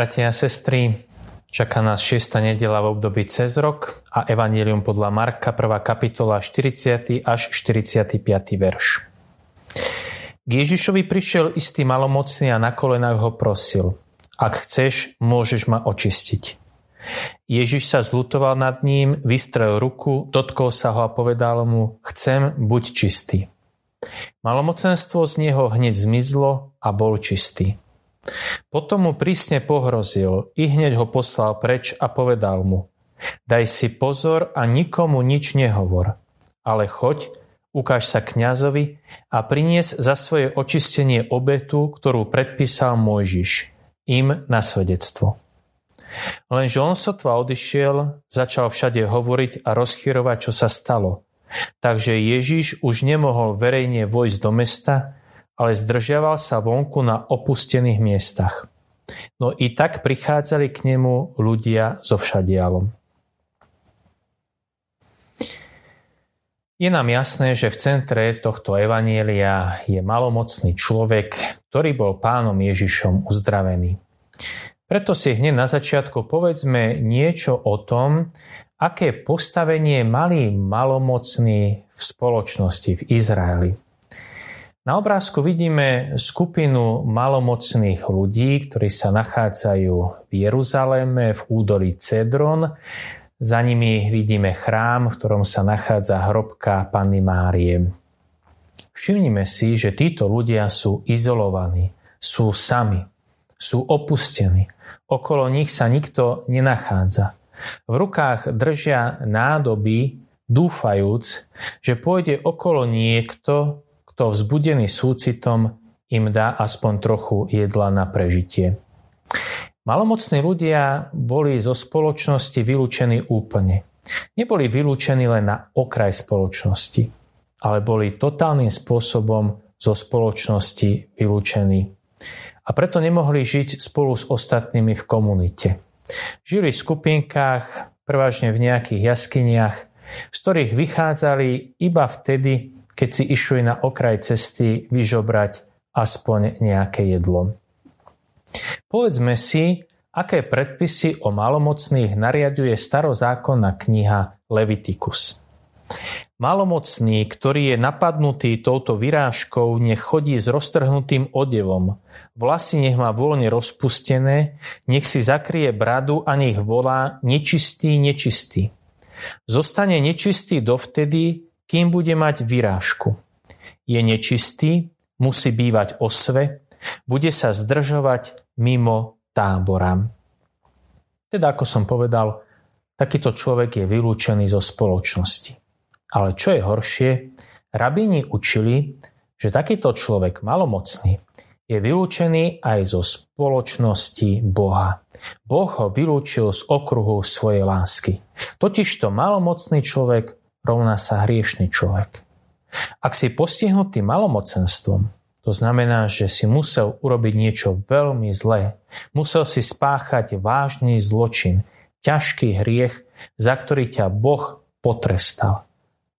Bratia a sestry, čaká nás 6. nedela v období cez rok a Evangelium podľa Marka 1. kapitola 40. až 45. verš. K Ježišovi prišiel istý malomocný a na kolenách ho prosil. Ak chceš, môžeš ma očistiť. Ježiš sa zlutoval nad ním, vystrel ruku, dotkol sa ho a povedal mu, chcem, buď čistý. Malomocenstvo z neho hneď zmizlo a bol čistý. Potom mu prísne pohrozil, i hneď ho poslal preč a povedal mu Daj si pozor a nikomu nič nehovor, ale choď, ukáž sa kňazovi a prinies za svoje očistenie obetu, ktorú predpísal Mojžiš, im na svedectvo. Lenže on sotva odišiel, začal všade hovoriť a rozchyrovať, čo sa stalo. Takže Ježiš už nemohol verejne vojsť do mesta, ale zdržiaval sa vonku na opustených miestach. No i tak prichádzali k nemu ľudia zo všadialom. Je nám jasné, že v centre tohto evanielia je malomocný človek, ktorý bol pánom Ježišom uzdravený. Preto si hneď na začiatku povedzme niečo o tom, aké postavenie mali malomocní v spoločnosti v Izraeli. Na obrázku vidíme skupinu malomocných ľudí, ktorí sa nachádzajú v Jeruzaléme v údolí Cedron. Za nimi vidíme chrám, v ktorom sa nachádza hrobka Panny Márie. Všimnime si, že títo ľudia sú izolovaní, sú sami, sú opustení. Okolo nich sa nikto nenachádza. V rukách držia nádoby, dúfajúc, že pôjde okolo niekto, kto vzbudený súcitom im dá aspoň trochu jedla na prežitie. Malomocní ľudia boli zo spoločnosti vylúčení úplne. Neboli vylúčení len na okraj spoločnosti, ale boli totálnym spôsobom zo spoločnosti vylúčení. A preto nemohli žiť spolu s ostatnými v komunite. Žili v skupinkách, prevažne v nejakých jaskyniach, z ktorých vychádzali iba vtedy, keď si išli na okraj cesty vyžobrať aspoň nejaké jedlo. Povedzme si, aké predpisy o malomocných nariaduje starozákonná kniha Leviticus. Malomocný, ktorý je napadnutý touto vyrážkou, nech chodí s roztrhnutým odevom. Vlasy nech má voľne rozpustené, nech si zakrie bradu a nech volá nečistý, nečistý. Zostane nečistý dovtedy, kým bude mať vyrážku. Je nečistý, musí bývať osve, bude sa zdržovať mimo tábora. Teda ako som povedal, takýto človek je vylúčený zo spoločnosti. Ale čo je horšie, rabíni učili, že takýto človek malomocný je vylúčený aj zo spoločnosti Boha. Boh ho vylúčil z okruhu svojej lásky. Totižto malomocný človek rovná sa hriešný človek. Ak si postihnutý malomocenstvom, to znamená, že si musel urobiť niečo veľmi zlé. Musel si spáchať vážny zločin, ťažký hriech, za ktorý ťa Boh potrestal.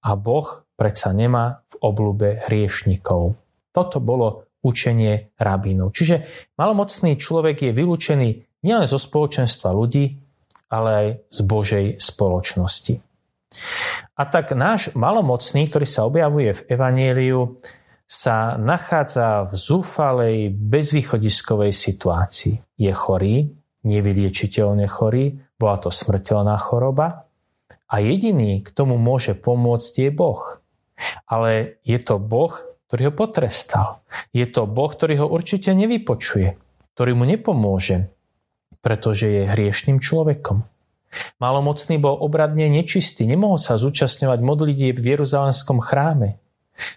A Boh predsa nemá v oblúbe hriešnikov. Toto bolo učenie rabínov. Čiže malomocný človek je vylúčený nielen zo spoločenstva ľudí, ale aj z Božej spoločnosti. A tak náš malomocný, ktorý sa objavuje v Evanieliu, sa nachádza v zúfalej, bezvýchodiskovej situácii. Je chorý, nevyliečiteľne chorý, bola to smrteľná choroba a jediný, k tomu môže pomôcť, je Boh. Ale je to Boh, ktorý ho potrestal. Je to Boh, ktorý ho určite nevypočuje, ktorý mu nepomôže, pretože je hriešným človekom. Malomocný bol obradne nečistý, nemohol sa zúčastňovať modlitieb v Jeruzalemskom chráme.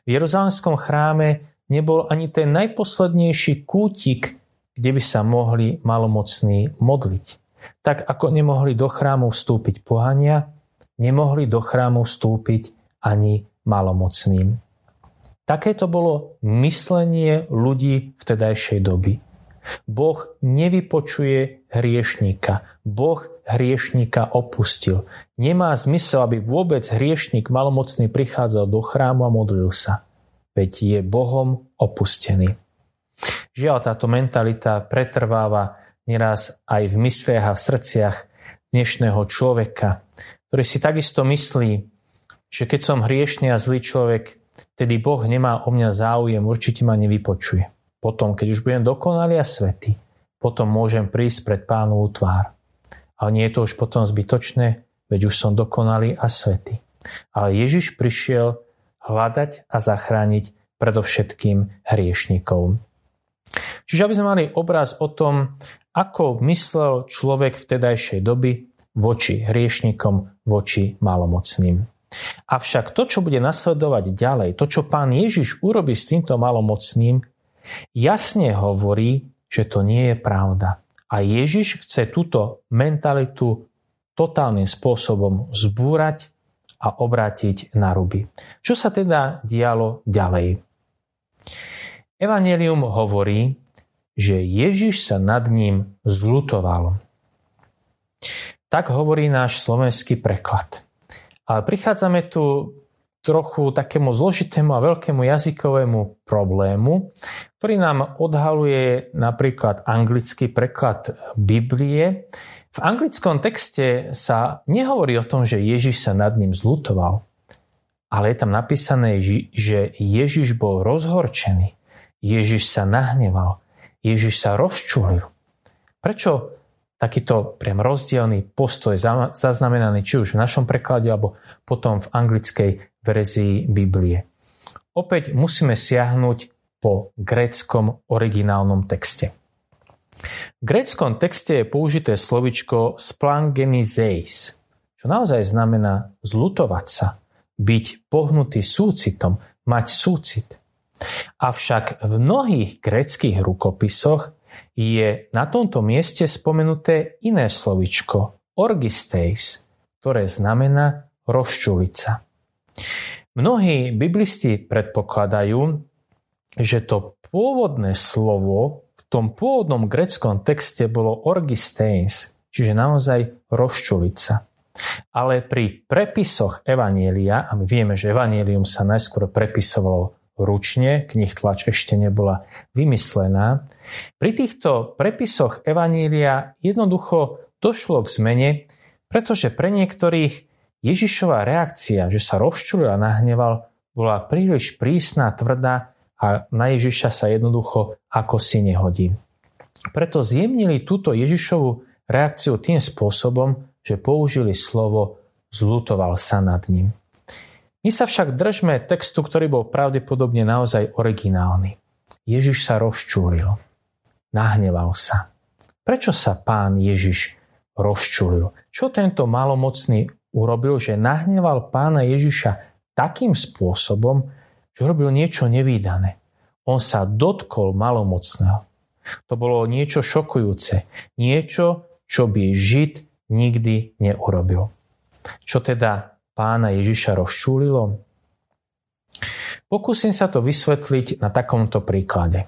V Jeruzalemskom chráme nebol ani ten najposlednejší kútik, kde by sa mohli malomocní modliť. Tak ako nemohli do chrámu vstúpiť pohania, nemohli do chrámu vstúpiť ani malomocným. Takéto bolo myslenie ľudí vtedajšej doby. Boh nevypočuje hriešníka. Boh hriešníka opustil. Nemá zmysel, aby vôbec hriešník malomocný prichádzal do chrámu a modlil sa. Veď je Bohom opustený. Žiaľ, táto mentalita pretrváva neraz aj v mysliach a v srdciach dnešného človeka, ktorý si takisto myslí, že keď som hriešný a zlý človek, tedy Boh nemá o mňa záujem, určite ma nevypočuje. Potom, keď už budem dokonalý a svetý, potom môžem prísť pred pánovú tvár. Ale nie je to už potom zbytočné, veď už som dokonalý a svetý. Ale Ježiš prišiel hľadať a zachrániť predovšetkým hriešnikov. Čiže aby sme mali obraz o tom, ako myslel človek v tedajšej doby voči hriešnikom, voči malomocným. Avšak to, čo bude nasledovať ďalej, to, čo pán Ježiš urobí s týmto malomocným, jasne hovorí, že to nie je pravda. A Ježiš chce túto mentalitu totálnym spôsobom zbúrať a obrátiť na ruby. Čo sa teda dialo ďalej? Evangelium hovorí, že Ježiš sa nad ním zlutoval. Tak hovorí náš slovenský preklad. Ale prichádzame tu trochu takému zložitému a veľkému jazykovému problému, ktorý nám odhaluje napríklad anglický preklad Biblie. V anglickom texte sa nehovorí o tom, že Ježiš sa nad ním zlutoval, ale je tam napísané, že Ježiš bol rozhorčený. Ježiš sa nahneval, Ježiš sa rozčulil. Prečo takýto priam rozdielný postoj zaznamenaný či už v našom preklade alebo potom v anglickej verzii Biblie? Opäť musíme siahnuť po gréckom originálnom texte. V gréckom texte je použité slovičko splangenizeis, čo naozaj znamená zlutovať sa, byť pohnutý súcitom, mať súcit. Avšak v mnohých greckých rukopisoch je na tomto mieste spomenuté iné slovičko orgisteis, ktoré znamená rozčuliť sa. Mnohí biblisti predpokladajú, že to pôvodné slovo v tom pôvodnom greckom texte bolo orgisteins, čiže naozaj rozčuliť sa. Ale pri prepisoch Evanielia, a my vieme, že Evanielium sa najskôr prepisovalo ručne, knih tlač ešte nebola vymyslená. Pri týchto prepisoch Evanília jednoducho došlo k zmene, pretože pre niektorých Ježišová reakcia, že sa rozčulil a nahneval, bola príliš prísna, tvrdá a na Ježiša sa jednoducho ako si nehodí. Preto zjemnili túto Ježišovú reakciu tým spôsobom, že použili slovo zlutoval sa nad ním. My sa však držme textu, ktorý bol pravdepodobne naozaj originálny. Ježiš sa rozčúlil. Nahneval sa. Prečo sa pán Ježiš rozčúlil? Čo tento malomocný urobil, že nahneval pána Ježiša takým spôsobom, že robil niečo nevýdané. On sa dotkol malomocného. To bolo niečo šokujúce. Niečo, čo by Žid nikdy neurobil. Čo teda pána Ježiša rozčúlilo? Pokúsim sa to vysvetliť na takomto príklade.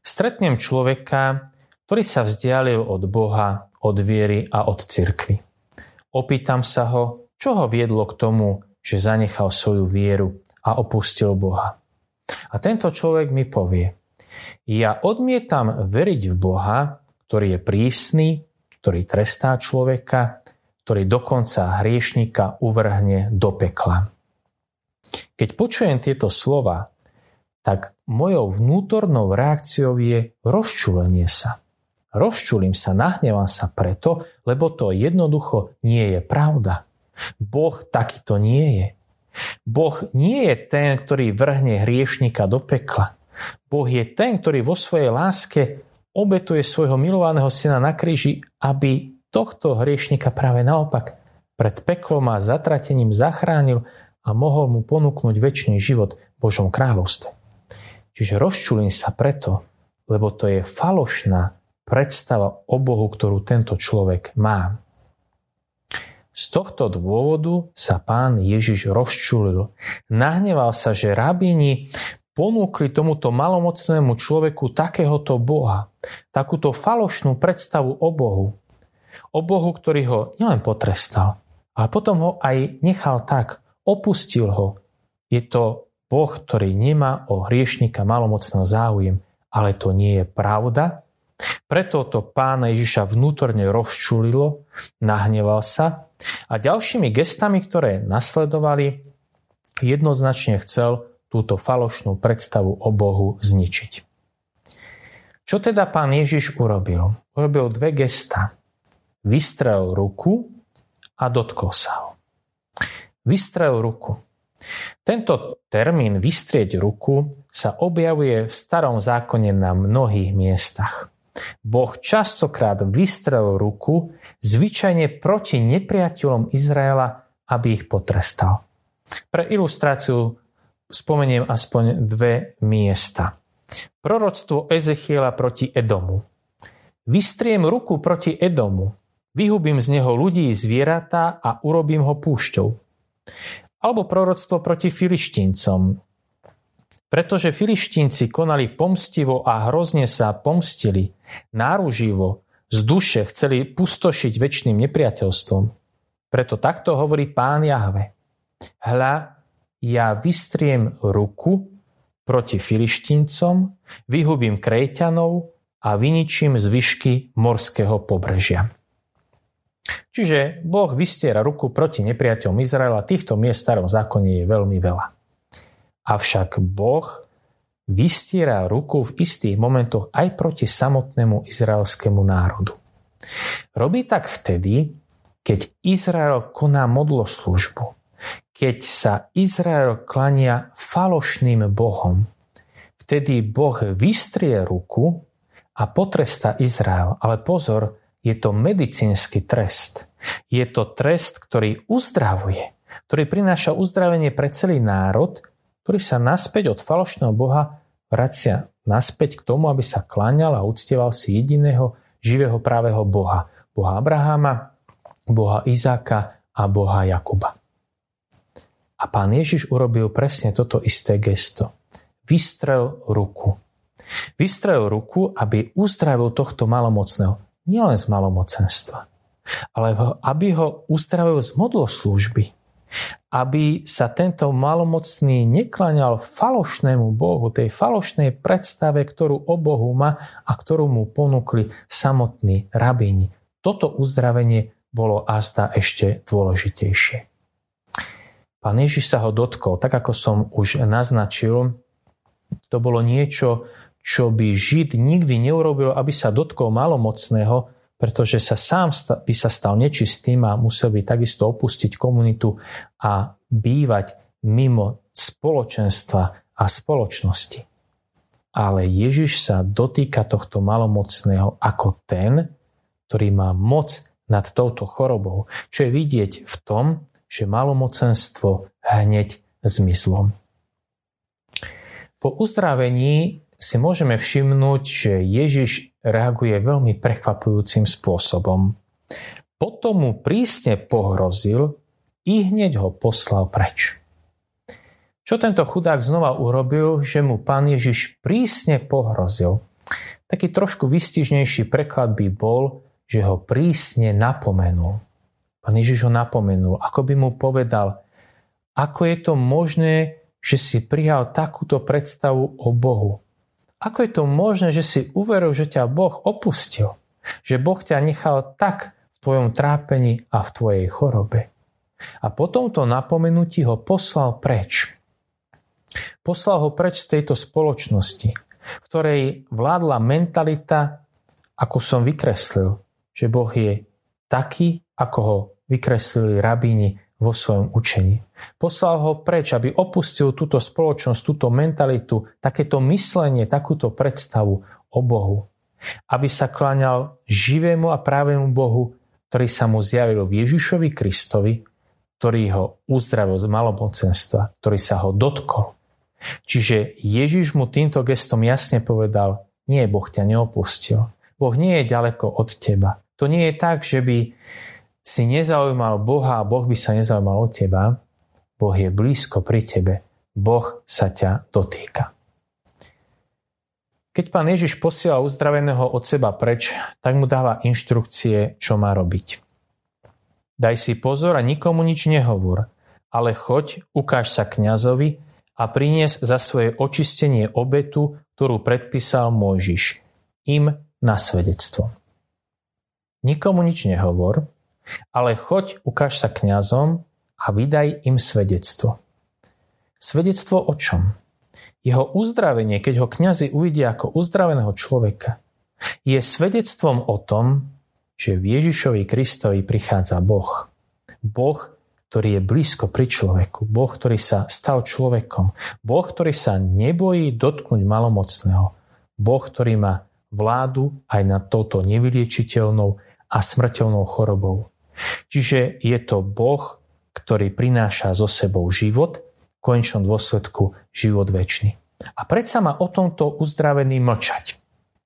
Stretnem človeka, ktorý sa vzdialil od Boha, od viery a od cirkvy. Opýtam sa ho, čo ho viedlo k tomu, že zanechal svoju vieru a opustil Boha. A tento človek mi povie, ja odmietam veriť v Boha, ktorý je prísny, ktorý trestá človeka, ktorý dokonca hriešnika uvrhne do pekla. Keď počujem tieto slova, tak mojou vnútornou reakciou je rozčulenie sa. Rozčulím sa, nahnevam sa preto, lebo to jednoducho nie je pravda. Boh takýto nie je. Boh nie je ten, ktorý vrhne hriešnika do pekla. Boh je ten, ktorý vo svojej láske obetuje svojho milovaného syna na kríži, aby tohto hriešnika práve naopak pred peklom a zatratením zachránil a mohol mu ponúknuť väčší život v Božom kráľovstve. Čiže rozčulím sa preto, lebo to je falošná predstava o Bohu, ktorú tento človek má. Z tohto dôvodu sa pán Ježiš rozčulil. Nahneval sa, že rabíni ponúkli tomuto malomocnému človeku takéhoto Boha, takúto falošnú predstavu o Bohu, o Bohu, ktorý ho nielen potrestal, ale potom ho aj nechal tak, opustil ho. Je to Boh, ktorý nemá o hriešnika malomocného záujem, ale to nie je pravda, Preto to pána Ježiša vnútorne rozčulilo, nahneval sa a ďalšími gestami, ktoré nasledovali, jednoznačne chcel túto falošnú predstavu o Bohu zničiť. Čo teda pán Ježiš urobil? Urobil dve gesta. Vystrel ruku a dotkol sa ho. Vystrel ruku. Tento termín vystrieť ruku sa objavuje v starom zákone na mnohých miestach. Boh častokrát vystrel ruku zvyčajne proti nepriateľom Izraela, aby ich potrestal. Pre ilustráciu spomeniem aspoň dve miesta. Proroctvo Ezechiela proti Edomu. Vystriem ruku proti Edomu, vyhubím z neho ľudí zvieratá a urobím ho púšťou. Alebo proroctvo proti filištíncom, pretože filištínci konali pomstivo a hrozne sa pomstili, náruživo, z duše chceli pustošiť väčšným nepriateľstvom. Preto takto hovorí pán Jahve. Hľa, ja vystriem ruku proti filištíncom, vyhubím krejťanov a vyničím zvyšky morského pobrežia. Čiže Boh vystiera ruku proti nepriateľom Izraela. Týchto miest v starom zákone je veľmi veľa. Avšak Boh vystiera ruku v istých momentoch aj proti samotnému izraelskému národu. Robí tak vtedy, keď Izrael koná modloslužbu, keď sa Izrael klania falošným bohom. Vtedy Boh vystrie ruku a potresta Izrael. Ale pozor, je to medicínsky trest. Je to trest, ktorý uzdravuje, ktorý prináša uzdravenie pre celý národ ktorý sa naspäť od falošného Boha vracia naspäť k tomu, aby sa kláňal a uctieval si jediného živého právého Boha. Boha Abraháma, Boha Izáka a Boha Jakuba. A pán Ježiš urobil presne toto isté gesto. Vystrel ruku. Vystrel ruku, aby uzdravil tohto malomocného. Nielen z malomocenstva, ale aby ho uzdravil z modloslúžby aby sa tento malomocný neklaňal falošnému Bohu, tej falošnej predstave, ktorú o Bohu má a ktorú mu ponúkli samotní rabíni. Toto uzdravenie bolo azda ešte dôležitejšie. Pán Ježiš sa ho dotkol, tak ako som už naznačil, to bolo niečo, čo by Žid nikdy neurobil, aby sa dotkol malomocného, pretože sa sám by sa stal nečistým a musel by takisto opustiť komunitu a bývať mimo spoločenstva a spoločnosti. Ale Ježiš sa dotýka tohto malomocného ako ten, ktorý má moc nad touto chorobou, čo je vidieť v tom, že malomocenstvo hneď zmizlo. Po uzdravení si môžeme všimnúť, že Ježiš reaguje veľmi prekvapujúcim spôsobom. Potom mu prísne pohrozil i hneď ho poslal preč. Čo tento chudák znova urobil, že mu pán Ježiš prísne pohrozil? Taký trošku vystižnejší preklad by bol, že ho prísne napomenul. Pán Ježiš ho napomenul, ako by mu povedal, ako je to možné, že si prijal takúto predstavu o Bohu. Ako je to možné, že si uveril, že ťa Boh opustil? Že Boh ťa nechal tak v tvojom trápení a v tvojej chorobe? A po tomto napomenutí ho poslal preč. Poslal ho preč z tejto spoločnosti, v ktorej vládla mentalita, ako som vykreslil, že Boh je taký, ako ho vykreslili rabíni vo svojom učení. Poslal ho preč, aby opustil túto spoločnosť, túto mentalitu, takéto myslenie, takúto predstavu o Bohu. Aby sa kláňal živému a právému Bohu, ktorý sa mu zjavil v Ježišovi Kristovi, ktorý ho uzdravil z malomocenstva, ktorý sa ho dotkol. Čiže Ježiš mu týmto gestom jasne povedal, nie, Boh ťa neopustil. Boh nie je ďaleko od teba. To nie je tak, že by si nezaujímal Boha a Boh by sa nezaujímal o teba, Boh je blízko pri tebe. Boh sa ťa dotýka. Keď pán Ježiš posiela uzdraveného od seba preč, tak mu dáva inštrukcie, čo má robiť. Daj si pozor a nikomu nič nehovor, ale choď, ukáž sa kňazovi a prinies za svoje očistenie obetu, ktorú predpísal Mojžiš. Im na svedectvo. Nikomu nič nehovor, ale choď, ukáž sa kňazom a vydaj im svedectvo. Svedectvo o čom? Jeho uzdravenie, keď ho kňazi uvidia ako uzdraveného človeka, je svedectvom o tom, že v Ježišovi Kristovi prichádza Boh. Boh, ktorý je blízko pri človeku. Boh, ktorý sa stal človekom. Boh, ktorý sa nebojí dotknúť malomocného. Boh, ktorý má vládu aj nad touto nevyliečiteľnou a smrteľnou chorobou. Čiže je to Boh, ktorý prináša so sebou život, v konečnom dôsledku život väčší. A predsa má o tomto uzdravený mlčať.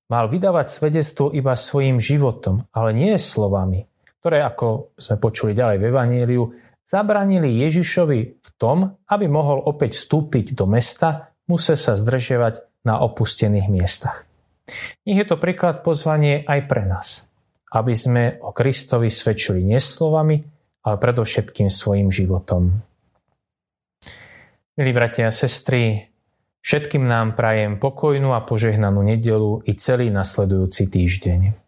Mal vydávať svedectvo iba svojim životom, ale nie slovami, ktoré, ako sme počuli ďalej v Evangeliu, zabranili Ježišovi v tom, aby mohol opäť vstúpiť do mesta, musel sa zdržiavať na opustených miestach. Nech je to príklad pozvanie aj pre nás aby sme o Kristovi svedčili nie slovami, ale predovšetkým svojim životom. Milí bratia a sestry, všetkým nám prajem pokojnú a požehnanú nedelu i celý nasledujúci týždeň.